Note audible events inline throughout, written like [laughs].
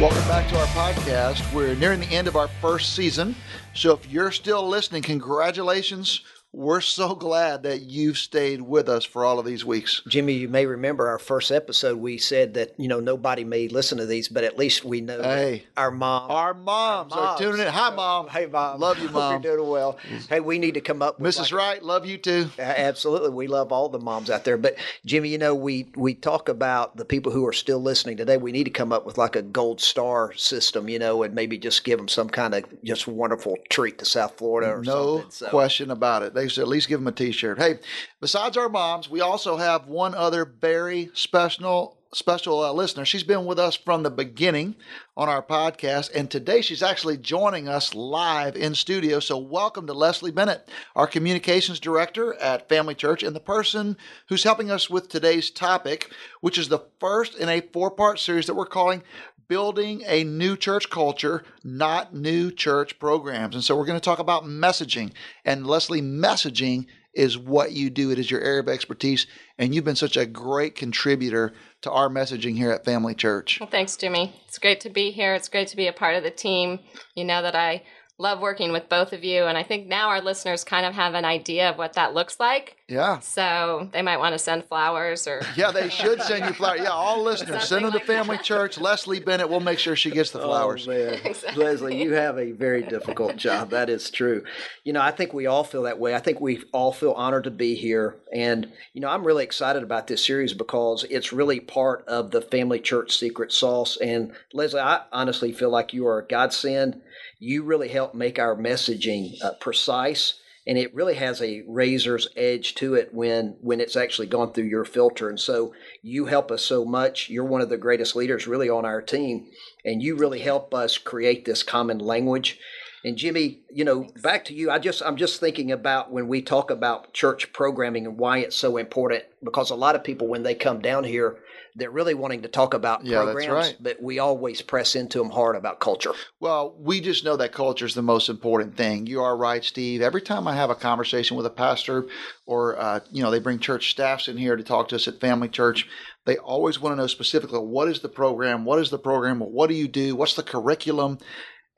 Welcome back to our podcast. We're nearing the end of our first season. So if you're still listening, congratulations. We're so glad that you've stayed with us for all of these weeks. Jimmy, you may remember our first episode. We said that you know nobody may listen to these, but at least we know hey, our mom, our moms, our moms, are tuning in. Hi, mom. Hey, mom. Love you, [laughs] mom. you're doing well. Hey, we need to come up. with Mrs. Like, Wright, love you too. Absolutely, we love all the moms out there. But Jimmy, you know we we talk about the people who are still listening today. We need to come up with like a gold star system, you know, and maybe just give them some kind of just wonderful treat to South Florida or no something. So. question about it. They should at least give them a T-shirt. Hey, besides our moms, we also have one other very special special uh, listener. She's been with us from the beginning on our podcast, and today she's actually joining us live in studio. So, welcome to Leslie Bennett, our communications director at Family Church, and the person who's helping us with today's topic, which is the first in a four part series that we're calling building a new church culture, not new church programs. And so we're going to talk about messaging. And Leslie, messaging is what you do. It is your area of expertise, and you've been such a great contributor to our messaging here at Family Church. Well, thanks, Jimmy. It's great to be here. It's great to be a part of the team. You know that I love working with both of you. And I think now our listeners kind of have an idea of what that looks like. Yeah. So they might want to send flowers or. [laughs] Yeah, they should send you flowers. Yeah, all listeners, send them like to Family that. Church. Leslie Bennett, we'll make sure she gets the flowers. Oh, man. Exactly. Leslie, you have a very difficult job. That is true. You know, I think we all feel that way. I think we all feel honored to be here. And, you know, I'm really excited about this series because it's really part of the Family Church secret sauce. And Leslie, I honestly feel like you are a godsend you really help make our messaging uh, precise and it really has a razor's edge to it when when it's actually gone through your filter. And so you help us so much. You're one of the greatest leaders really on our team and you really help us create this common language and Jimmy, you know, Thanks. back to you. I just I'm just thinking about when we talk about church programming and why it's so important because a lot of people when they come down here they're really wanting to talk about yeah, programs, right. but we always press into them hard about culture. Well, we just know that culture is the most important thing. You are right, Steve. Every time I have a conversation with a pastor, or uh, you know, they bring church staffs in here to talk to us at Family Church, they always want to know specifically what is the program, what is the program, what do you do, what's the curriculum.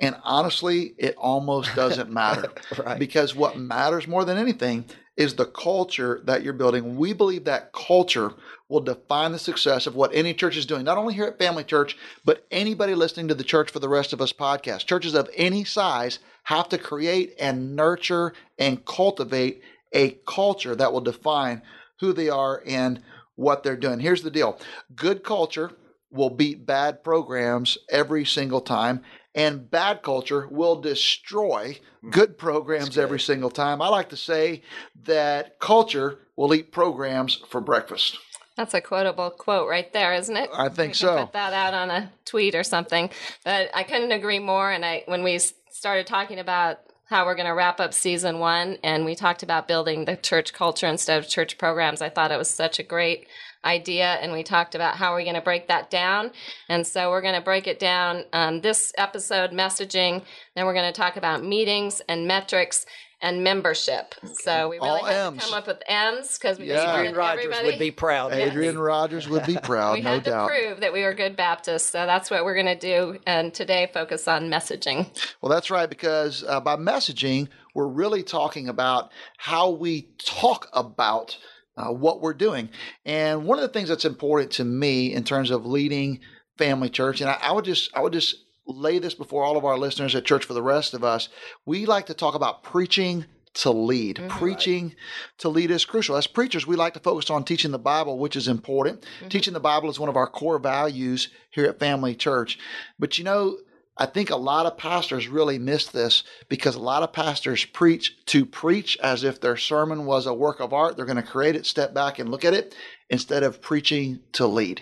And honestly, it almost [laughs] doesn't matter right. because what matters more than anything is the culture that you're building. We believe that culture will define the success of what any church is doing, not only here at Family Church, but anybody listening to the Church for the Rest of Us podcast. Churches of any size have to create and nurture and cultivate a culture that will define who they are and what they're doing. Here's the deal good culture will beat bad programs every single time and bad culture will destroy hmm. good programs good. every single time. I like to say that culture will eat programs for breakfast. That's a quotable quote right there, isn't it? I think so. Put that out on a tweet or something. But I couldn't agree more. And I, when we started talking about how we're going to wrap up season one, and we talked about building the church culture instead of church programs, I thought it was such a great idea and we talked about how we're going to break that down and so we're going to break it down um, this episode messaging then we're going to talk about meetings and metrics and membership. So we really All had M's. to come up with M's because we yeah. Adrian Rogers would be proud. Adrian Rogers would be proud, we no had doubt. to prove that we were good Baptists, so that's what we're going to do. And today, focus on messaging. Well, that's right, because uh, by messaging, we're really talking about how we talk about. Uh, what we're doing. And one of the things that's important to me in terms of leading family church, and I, I would just I would just lay this before all of our listeners at church for the rest of us. We like to talk about preaching to lead. Mm-hmm. Preaching to lead is crucial. As preachers, we like to focus on teaching the Bible, which is important. Mm-hmm. Teaching the Bible is one of our core values here at Family Church. But you know, I think a lot of pastors really miss this because a lot of pastors preach to preach as if their sermon was a work of art. They're going to create it, step back, and look at it instead of preaching to lead.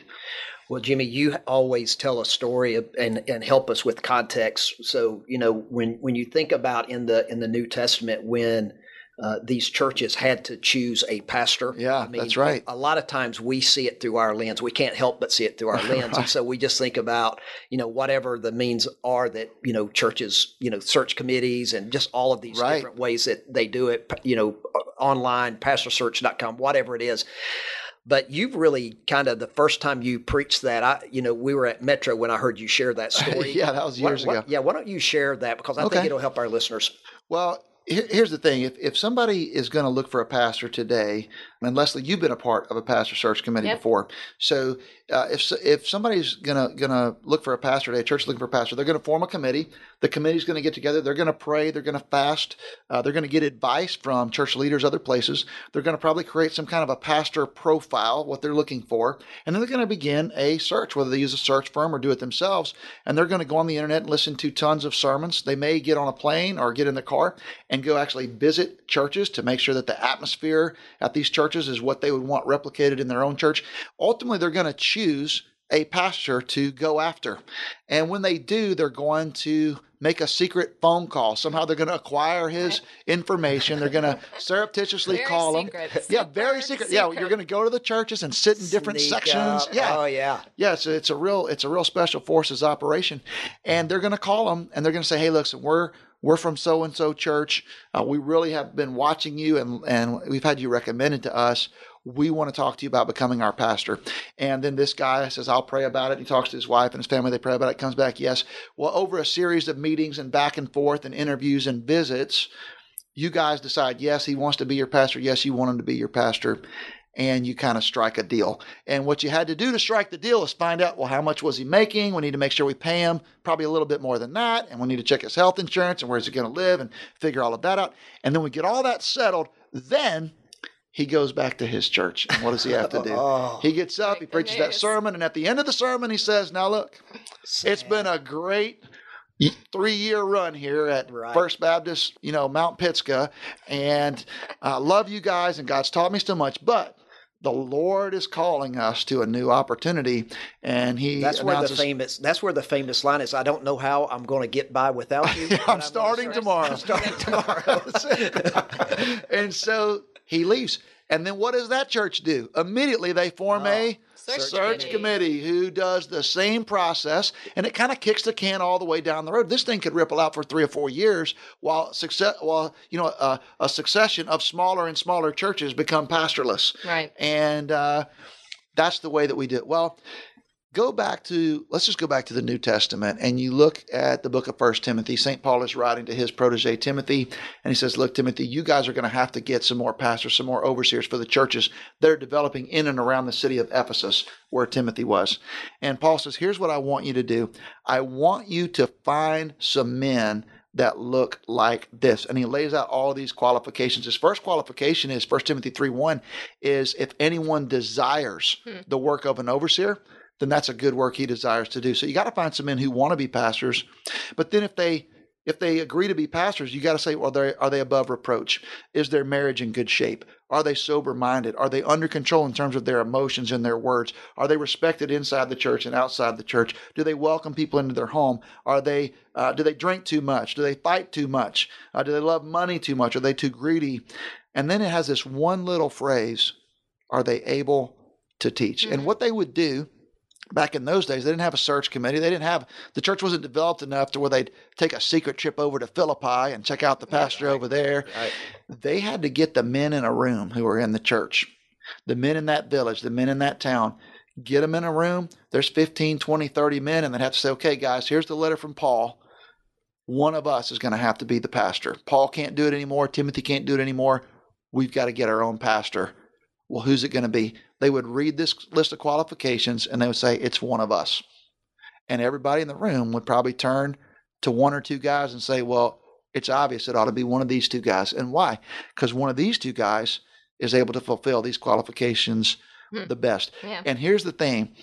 Well, Jimmy, you always tell a story and, and help us with context. So, you know, when, when you think about in the in the New Testament when uh, these churches had to choose a pastor. Yeah, I mean, that's right. A, a, lot of times we see it through our lens. We can't help but see it through our [laughs] lens, and so we just think about you know whatever the means are that you know churches you know search committees and just all of these right. different ways that they do it. You know, online, pastorsearch.com, whatever it is but you've really kind of the first time you preached that i you know we were at metro when i heard you share that [laughs] story yeah that was years what, ago yeah why don't you share that because i okay. think it'll help our listeners well here's the thing: if if somebody is going to look for a pastor today, and Leslie, you've been a part of a pastor search committee yep. before, so uh, if if somebody's gonna gonna look for a pastor today, a church looking for a pastor, they're going to form a committee. The committee's going to get together. They're going to pray. They're going to fast. Uh, they're going to get advice from church leaders, other places. They're going to probably create some kind of a pastor profile, what they're looking for, and then they're going to begin a search, whether they use a search firm or do it themselves. And they're going to go on the internet and listen to tons of sermons. They may get on a plane or get in the car and go actually visit churches to make sure that the atmosphere at these churches is what they would want replicated in their own church. Ultimately, they're going to choose a pastor to go after. And when they do, they're going to make a secret phone call. Somehow they're going to acquire his [laughs] information. They're going to surreptitiously very call secret. him. [laughs] Yeah, very secret. secret. Yeah, you're going to go to the churches and sit in different Sneak sections. Up. Yeah. Oh yeah. Yeah, it's a, it's a real it's a real special forces operation. And they're going to call them and they're going to say, "Hey, listen, we're we're from so and so church. Uh, we really have been watching you and, and we've had you recommended to us. We want to talk to you about becoming our pastor. And then this guy says, I'll pray about it. He talks to his wife and his family. They pray about it. Comes back, yes. Well, over a series of meetings and back and forth and interviews and visits, you guys decide, yes, he wants to be your pastor. Yes, you want him to be your pastor and you kind of strike a deal. And what you had to do to strike the deal is find out, well, how much was he making? We need to make sure we pay him probably a little bit more than that. And we need to check his health insurance and where's he going to live and figure all of that out. And then we get all that settled. Then he goes back to his church. And what does he have to do? [laughs] oh, he gets up, he preaches that sermon, and at the end of the sermon, he says, Now look, Sad. it's been a great three year run here at right. First Baptist, you know, Mount Pisgah, and I love you guys, and God's taught me so much, but the Lord is calling us to a new opportunity, and He. That's where the famous. That's where the famous line is. I don't know how I'm going to get by without you. [laughs] I'm, I'm, starting tomorrow. [laughs] Starting tomorrow. and so he leaves, and then what does that church do? Immediately they form oh. a search, search committee. committee. who does the same process, and it kind of kicks the can all the way down the road. This thing could ripple out for three or four years while success, while you know uh, a succession of smaller and smaller churches become pastorless. Right, and uh, that's the way that we do it. Well, go back to let's just go back to the new testament and you look at the book of first timothy st paul is writing to his protege timothy and he says look timothy you guys are going to have to get some more pastors some more overseers for the churches that are developing in and around the city of ephesus where timothy was and paul says here's what i want you to do i want you to find some men that look like this. And he lays out all of these qualifications. His first qualification is 1 Timothy 3 1 is if anyone desires hmm. the work of an overseer, then that's a good work he desires to do. So you got to find some men who want to be pastors. But then if they if they agree to be pastors, you got to say, well, are they above reproach? Is their marriage in good shape? Are they sober minded? Are they under control in terms of their emotions and their words? Are they respected inside the church and outside the church? Do they welcome people into their home? Are they uh, do they drink too much? Do they fight too much? Uh, do they love money too much? Are they too greedy? And then it has this one little phrase: Are they able to teach? Mm-hmm. And what they would do back in those days, they didn't have a search committee. They didn't have the church wasn't developed enough to where they'd take a secret trip over to Philippi and check out the pastor right. over there. Right. They had to get the men in a room who were in the church, the men in that village, the men in that town. Get them in a room. There's 15, 20, 30 men, and they'd have to say, okay, guys, here's the letter from Paul. One of us is going to have to be the pastor. Paul can't do it anymore. Timothy can't do it anymore. We've got to get our own pastor. Well, who's it going to be? They would read this list of qualifications and they would say, it's one of us. And everybody in the room would probably turn to one or two guys and say, well, it's obvious it ought to be one of these two guys. And why? Because one of these two guys is able to fulfill these qualifications hmm. the best. Yeah. And here's the thing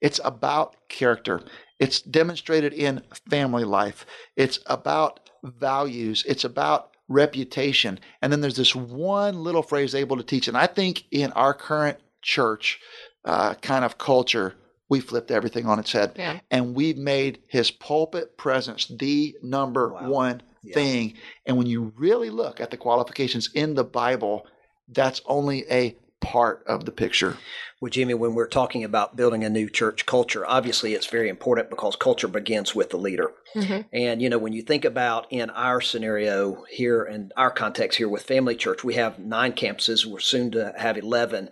it's about character, it's demonstrated in family life, it's about values, it's about reputation. And then there's this one little phrase able to teach. And I think in our current church uh, kind of culture, we flipped everything on its head. Yeah. And we've made his pulpit presence the number Wow. one Yeah. thing. And when you really look at the qualifications in the Bible, that's only a part of the picture. Well, Jimmy, when we're talking about building a new church culture, obviously it's very important because culture begins with the leader. Mhm. And, you know, when you think about in our scenario here in our context here with Family Church, we have nine campuses. We're soon to have 11.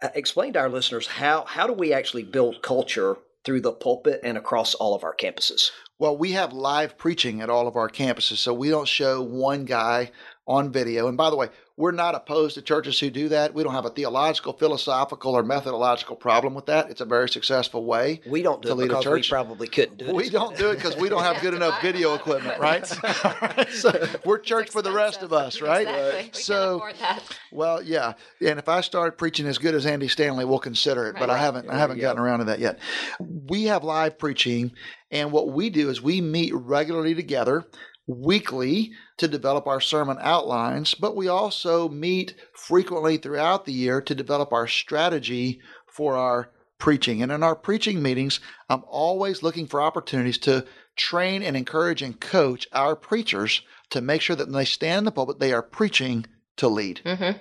Uh, Explain to our listeners how, how do we actually build culture through the pulpit and across all of our campuses? Well, we have live preaching at all of our campuses, so we don't show one guy on video. And by the way, we're not opposed to churches who do that. We don't have a theological, philosophical, or methodological problem with that. It's a very successful way. We don't do To it lead a because we church? probably couldn't do it. We don't do it because we don't have good enough video equipment, [laughs] right? so we're church for the rest of us, right? Exactly. We So, can that. well, yeah. And if I start preaching as good as Andy Stanley, we'll consider it. But I haven't. I haven't we gotten go. around to that yet. We have live preaching, and what we do is we meet regularly together weekly to develop our sermon outlines, but we also meet frequently throughout the year to develop our strategy for our preaching. And in our preaching meetings, I'm always looking for opportunities to train and encourage and coach our preachers to make sure that when they stand in the pulpit, they are preaching to lead. hmm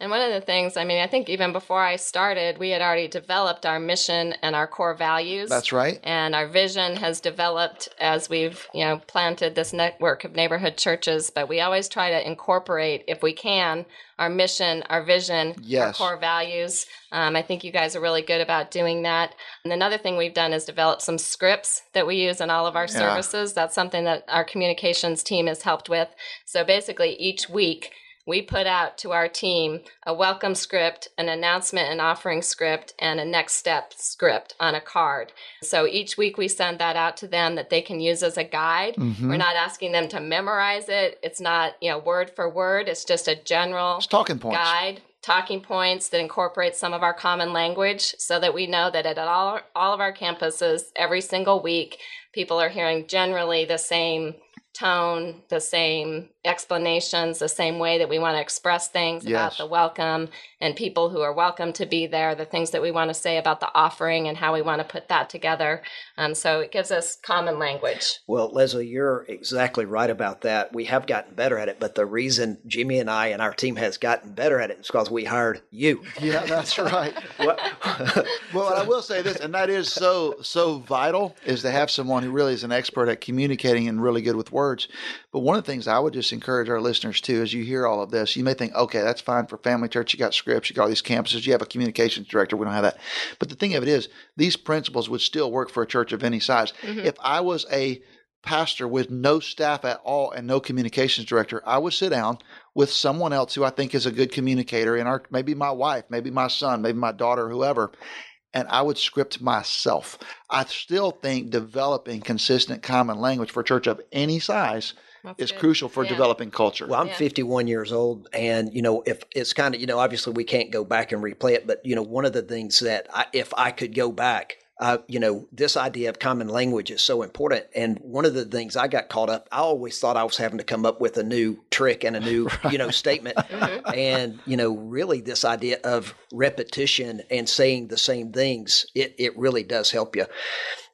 And one of the things, I mean, I think even before I started, we had already developed our mission and our core values. That's right. and our vision has developed as we've you know planted this network of neighborhood churches but we always try to incorporate if we can our mission our vision Yes. our core values um, i think you guys are really good about doing that and another thing we've done is develop some scripts that we use in all of our Yeah. services that's something that our communications team has helped with so basically each week we put out to our team a welcome script, an announcement and offering script, and a next step script on a card. So each week we send that out to them that they can use as a guide. Mhm. We're not asking them to memorize it. It's not, you know, word for word. It's just a general It's talking points. guide, talking points that incorporate some of our common language so that we know that at all, all of our campuses, every single week, people are hearing generally the same tone, the same explanations, the same way that we want to express things Yes. about the welcome and people who are welcome to be there, the things that we want to say about the offering and how we want to put that together. Um, so it gives us common language. Well, Leslie, you're exactly right about that. We have gotten better at it, but the reason Jimmy and I and our team has gotten better at it is because we hired you. Yeah, that's right. [laughs] What- [laughs] Well, I will say this, and that is so so vital, is to have someone who really is an expert at communicating and really good with words. But one of the things I would just encourage our listeners too, as you hear all of this, you may think, okay, that's fine for family church. You got scripts, you got all these campuses, you have a communications director. We don't have that. But the thing of it is, these principles would still work for a church of any size. Mm-hmm. If I was a pastor with no staff at all and no communications director, I would sit down with someone else who I think is a good communicator, and our maybe my wife, maybe my son, maybe my daughter, whoever, and I would script myself. I still think developing consistent common language for a church of any size That's is good. crucial for Yeah. developing culture. Well, I'm Yeah. 51 years old, and you know, if it's kind of, you know, obviously we can't go back and replay it, but you know, one of the things that I, if I could go back, uh, you know, this idea of common language is so important. And one of the things I got caught up, I always thought I was having to come up with a new trick and a new, [laughs] you know, statement. Mm-hmm. And you know, really, this idea of repetition and saying the same things, it it really does help you.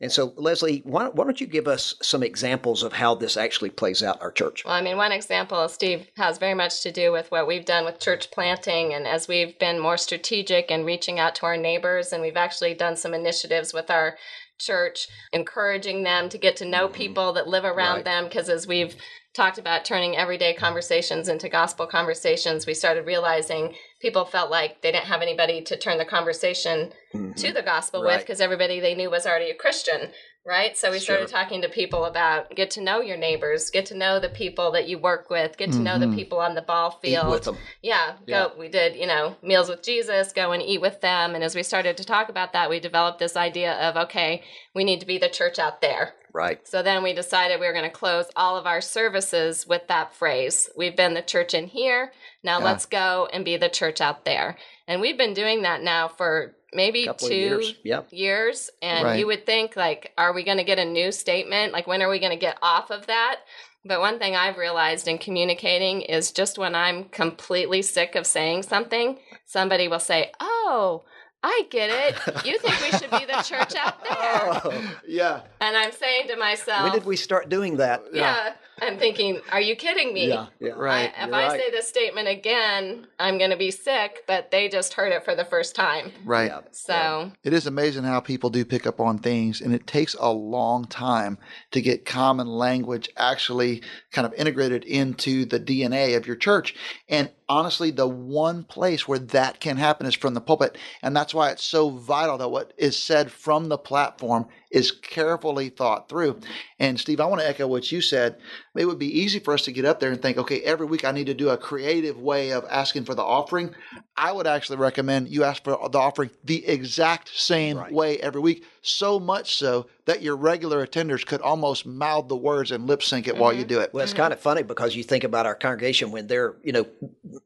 And so, Leslie, why, why don't you give us some examples of how this actually plays out in our church? Well, I mean, one example, Steve, has very much to do with what we've done with church planting. And as we've been more strategic and reaching out to our neighbors, and we've actually done some initiatives with our church, encouraging them to get to know mm-hmm. people that live around Right. them. Because as we've talked about turning everyday conversations into gospel conversations, we started realizing people felt like they didn't have anybody to turn the conversation to the gospel with because everybody they knew was already a Christian, right? So we started Sure. talking to people about get to know your neighbors, get to know the people that you work with, get to know the Mhm. people on the ball field. Yeah, Yeah. go. We did, you know, meals with Jesus, go and eat with them. And as we started to talk about that, we developed this idea of okay, we need to be the church out there. Right. So then we decided we were going to close all of our services with that phrase. We've been the church in here. Now Yeah. let's go and be the church out there. And we've been doing that now for maybe Couple two years. Yep. years. And Right. you would think, like, are we going to get a new statement? Like, when are we going to get off of that? But one thing I've realized in communicating is just when I'm completely sick of saying something, somebody will say, Oh, I get it. You think we should be the church out [laughs] there. Oh, Yeah. And I'm saying to myself, when did we start doing that? yeah. I'm thinking, are you kidding me? Yeah, yeah. Right. I, if You're I right. say this statement again, I'm going to be sick, but they just heard it for the first time. Right. Yeah. So, It is amazing how people do pick up on things, and it takes a long time to get common language actually kind of integrated into the DNA of your church. And honestly, the one place where that can happen is from the pulpit. And that's why it's so vital that what is said from the platform is carefully thought through. And Steve, I want to echo what you said. It would be easy for us to get up there and think, okay, every week I need to do a creative way of asking for the offering. I would actually recommend you ask for the offering the exact same Right. way every week, so much so that your regular attenders could almost mouth the words and lip sync it while you mm-hmm. do it. Well, it's kind of mm-hmm. funny because you think about our congregation when they're, you know,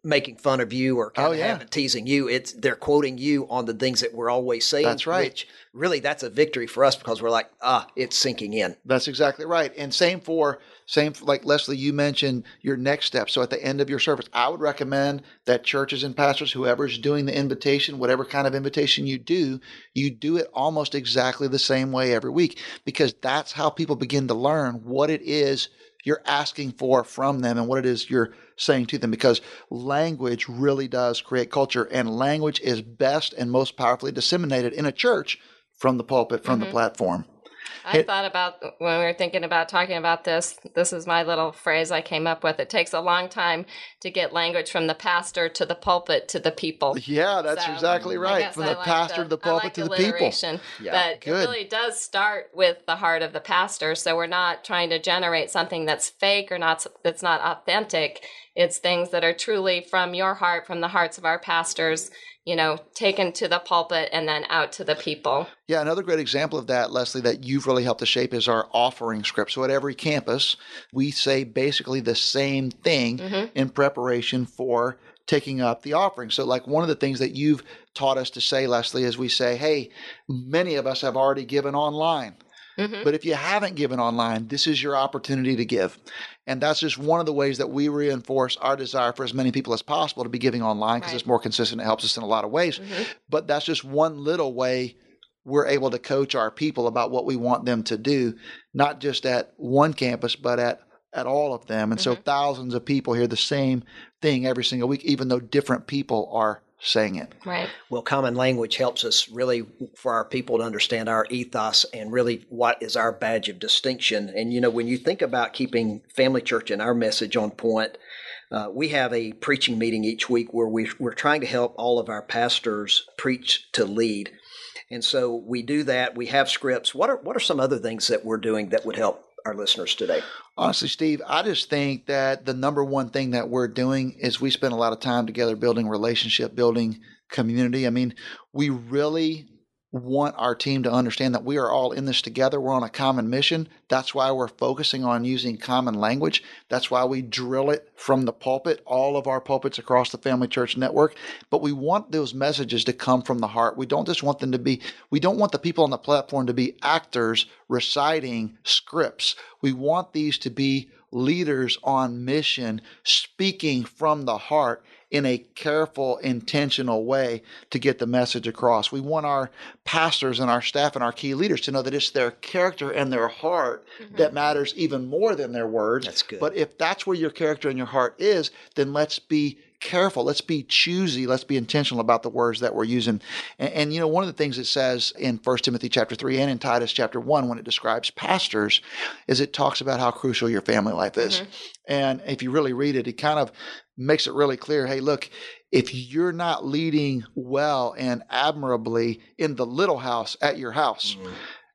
making fun of you or kind Oh, of yeah. having, teasing you. It's they're quoting you on the things that we're always saying. That's right. Which really, that's a victory for us because we're like, ah, it's sinking in. That's exactly right. And same for same for, like Leslie, you mentioned your next step. So at the end of your service, I would recommend that churches and pastors, whoever's doing the invitation, whatever kind of invitation you do, you do it almost exactly the same way every week because that's how people begin to learn what it is you're asking for from them and what it is you're saying to them because language really does create culture and language is best and most powerfully disseminated in a church from the pulpit, from the mm-hmm. platform. I It- thought about when we were thinking about talking about this. This is my little phrase I came up with. It takes a long time to get language from the pastor to the pulpit to the people. Yeah, that's So, exactly right. From I the like pastor to the pulpit like to the people. Yeah, but good. it really does start with the heart of the pastor. So we're not trying to generate something that's fake or not that's not authentic. It's things that are truly from your heart, from the hearts of our pastors. You know, taken to the pulpit and then out to the people. Yeah, another great example of that, Leslie, that you've really helped to shape is our offering script. So at every campus, we say basically the same thing mm-hmm. in preparation for taking up the offering. So, like one of the things that you've taught us to say, Leslie, is we say, hey, many of us have already given online. Mm-hmm. But if you haven't given online, this is your opportunity to give. And that's just one of the ways that we reinforce our desire for as many people as possible to be giving online because Right. it's more consistent. It helps us in a lot of ways. Mm-hmm. But that's just one little way we're able to coach our people about what we want them to do, not just at one campus, but at at all of them. And so mm-hmm. thousands of people hear the same thing every single week, even though different people are saying it. Right. Well, common language helps us really for our people to understand our ethos and really what is our badge of distinction. And, you know, when you think about keeping Family Church and our message on point, uh, we have a preaching meeting each week where we, we're trying to help all of our pastors preach to lead. And so we do that. We have scripts. What are what are some other things that we're doing that would help our listeners today? Honestly, Steve, I just think that the number one thing that we're doing is we spend a lot of time together building relationship, building community. I mean, we really want our team to understand that we are all in this together. We're on a common mission. That's why we're focusing on using common language. That's why we drill it from the pulpit, all of our pulpits across the Family Church Network. But we want those messages to come from the heart. We don't just want them to be, we don't want the people on the platform to be actors reciting scripts. We want these to be leaders on mission, speaking from the heart in a careful, intentional way to get the message across. We want our pastors and our staff and our key leaders to know that it's their character and their heart mm-hmm. that matters even more than their words. That's good. But if that's where your character and your heart is, then let's be careful. Let's be choosy. Let's be intentional about the words that we're using. And, and, you know, one of the things it says in 1 Timothy chapter 3 and in Titus chapter 1 when it describes pastors is it talks about how crucial your family life is. Mm-hmm. And if you really read it, it kind of makes it really clear hey, look, if you're not leading well and admirably in the little house at your house, mm-hmm.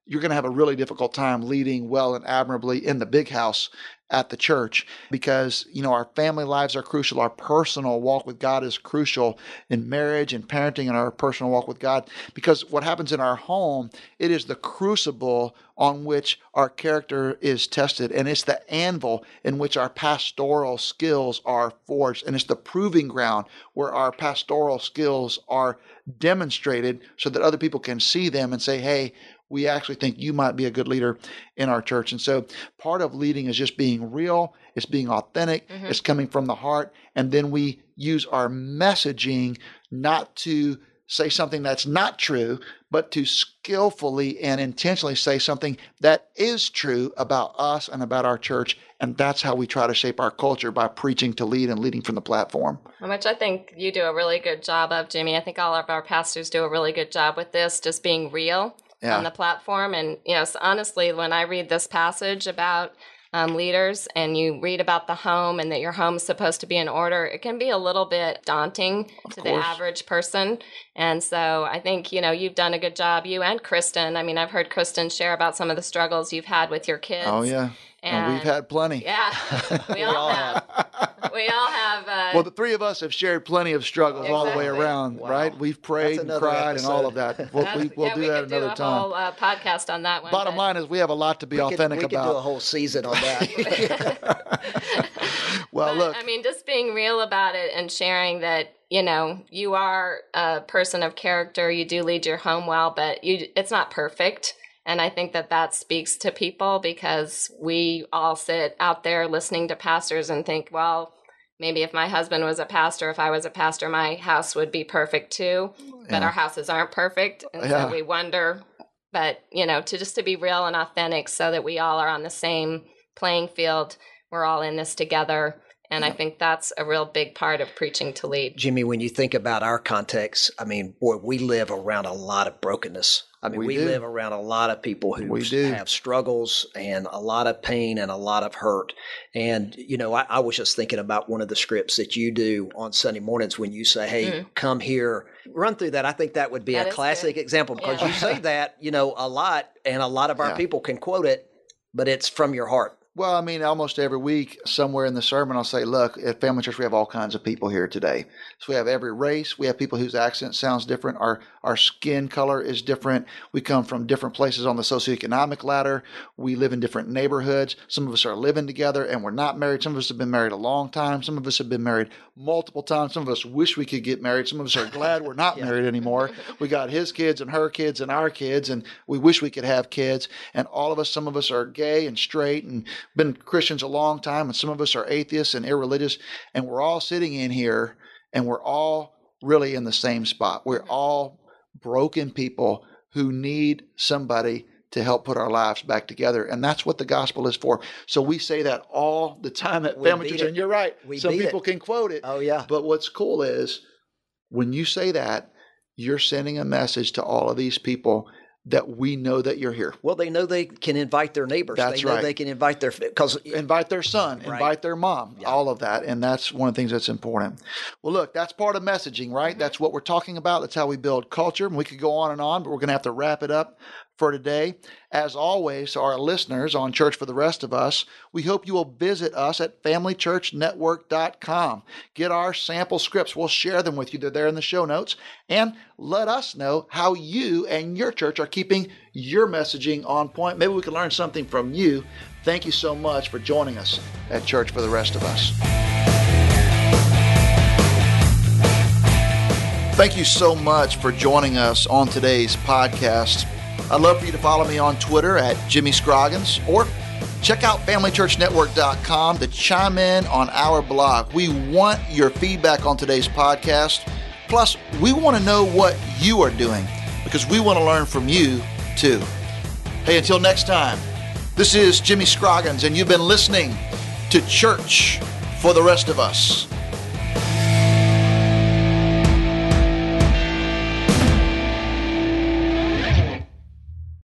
You're going to have a really difficult time leading well and admirably in the big house at the church because you know our family lives are crucial. Our personal walk with god is crucial in marriage and parenting and our personal walk with god because what happens in our home it is the crucible on which our character is tested and it's the anvil in which our pastoral skills are forged and it's the proving ground where our pastoral skills are demonstrated so that other people can see them and say hey we actually think you might be a good leader in our church. And so part of leading is just being real, it's being authentic, mm-hmm. it's coming from the heart. And then we use our messaging not to say something that's not true, but to skillfully and intentionally say something that is true about us and about our church. And that's how we try to shape our culture by preaching to lead and leading from the platform. Which I think you do a really good job of, Jimmy. I think all of our pastors do a really good job with this, just being real Yeah. on the platform. And, you know, so honestly, when I read this passage about um, leaders and you read about the home and that your home is supposed to be in order, it can be a little bit daunting to the average person. And so I think, you know, you've done a good job, you and Kristen. I mean, I've heard Kristen share about some of the struggles you've had with your kids. Oh, yeah. And we've had plenty. Yeah, we, [laughs] all, have. We all have. Uh, Well, the three of us have shared plenty of struggles all the way around, Wow. right? We've prayed and another cried and all of that. We'll, we, we'll yeah, do we that another do a time. whole uh, podcast on that one. Bottom line is, we have a lot to be We could- authentic we could about. do a whole season on that. [laughs] [laughs] well, But, look, I mean, just being real about it and sharing that you know you are a person of character. You do lead your home well, but you it's not perfect. And I think that that speaks to people because we all sit out there listening to pastors and think, well, maybe if my husband was a pastor, if I was a pastor, my house would be perfect too. But Yeah. our houses aren't perfect, and Yeah. so we wonder. But you know, to just to be real and authentic, so that we all are on the same playing field. We're all in this together. And I think that's a real big part of preaching to lead. Jimmy, when you think about our context, I mean, boy, we live around a lot of brokenness. I mean, We we, live around a lot of people who We do. have struggles and a lot of pain and a lot of hurt. And, you know, I, I was just thinking about one of the scripts that you do on Sunday mornings when you say, hey, mm-hmm. come here, run through that. I think that would be That a classic good. example because Yeah. you say that, you know, a lot and a lot of our Yeah. people can quote it, but it's from your heart. Well, I mean, almost every week, somewhere in the sermon, I'll say, look, at Family Church, we have all kinds of people here today. So we have every race. We have people whose accent sounds different. Our, our skin color is different. We come from different places on the socioeconomic ladder. We live in different neighborhoods. Some of us are living together and we're not married. Some of us have been married a long time. Some of us have been married multiple times. Some of us wish we could get married. Some of us are glad we're not [laughs] married anymore. We got his kids and her kids and our kids, and we wish we could have kids. And all of us, some of us are gay and straight and been Christians a long time, and some of us are atheists and irreligious. And we're all sitting in here and we're all really in the same spot. We're mm-hmm. all broken people who need somebody to help put our lives back together. And that's what the gospel is for. So we say that all the time at We Family Church. it. And you're right. We Some beat it. people can quote it. Oh, yeah. But what's cool is when you say that, you're sending a message to all of these people that we know that you're here. Well, they know they can invite their neighbors. That's they know right. they can invite their because invite their son, Right. invite their mom, all of that. And that's one of the things that's important. Well, look, that's part of messaging, right? Mm-hmm. That's what we're talking about. That's how we build culture. And we could go on and on, but we're going to have to wrap it up for today. As always, our listeners on Church for the Rest of Us, we hope you will visit us at familychurchnetwork.com. Get our sample scripts. We'll share them with you. They're there in the show notes. And let us know how you and your church are keeping your messaging on point. Maybe we can learn something from you. Thank you so much for joining us at Church for the Rest of Us. Thank you so much for joining us on today's podcast. I'd love for you to follow me on Twitter at Jimmy Scroggins or check out FamilyChurchNetwork.com to chime in on our blog. We want your feedback on today's podcast. Plus, we want to know what you are doing because we want to learn from you too. Hey, until next time, this is Jimmy Scroggins, and you've been listening to Church for the Rest of Us.